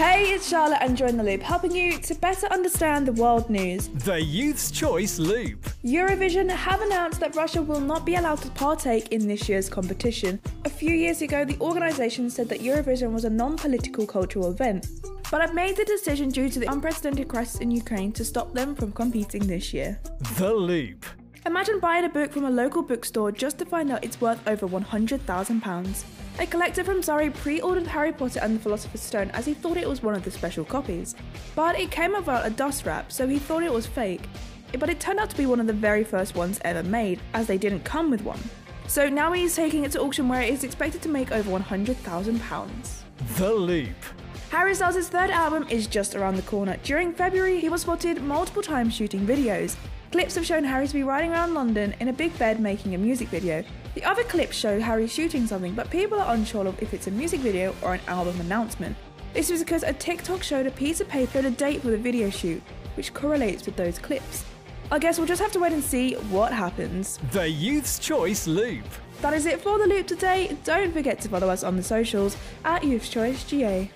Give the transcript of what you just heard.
Hey, it's Charlotte and Join the Loop, helping you to better understand the world news. The Youth's Choice Loop. Eurovision have announced that Russia will not be allowed to partake in this year's competition. A few years ago, the organisation said that Eurovision was a non political cultural event, but have made the decision due to the unprecedented crisis in Ukraine to stop them from competing this year. The Loop. Imagine buying a book from a local bookstore just to find out it's worth over £100,000. A collector from Surrey pre ordered Harry Potter and the Philosopher's Stone as he thought it was one of the special copies. But it came without a dust wrap, so he thought it was fake. But it turned out to be one of the very first ones ever made, as they didn't come with one. So now he's taking it to auction where it is expected to make over £100,000. The Loop. Harry Styles' third album is just around the corner. During February, he was spotted multiple times shooting videos. Clips have shown Harry to be riding around London in a big bed making a music video. The other clips show Harry shooting something, but people are unsure of if it's a music video or an album announcement. This was because a TikTok showed a piece of paper and a date for the video shoot, which correlates with those clips. I guess we'll just have to wait and see what happens. The Youth's Choice Loop. That is it for the loop today. Don't forget to follow us on the socials at Youth Choice GA.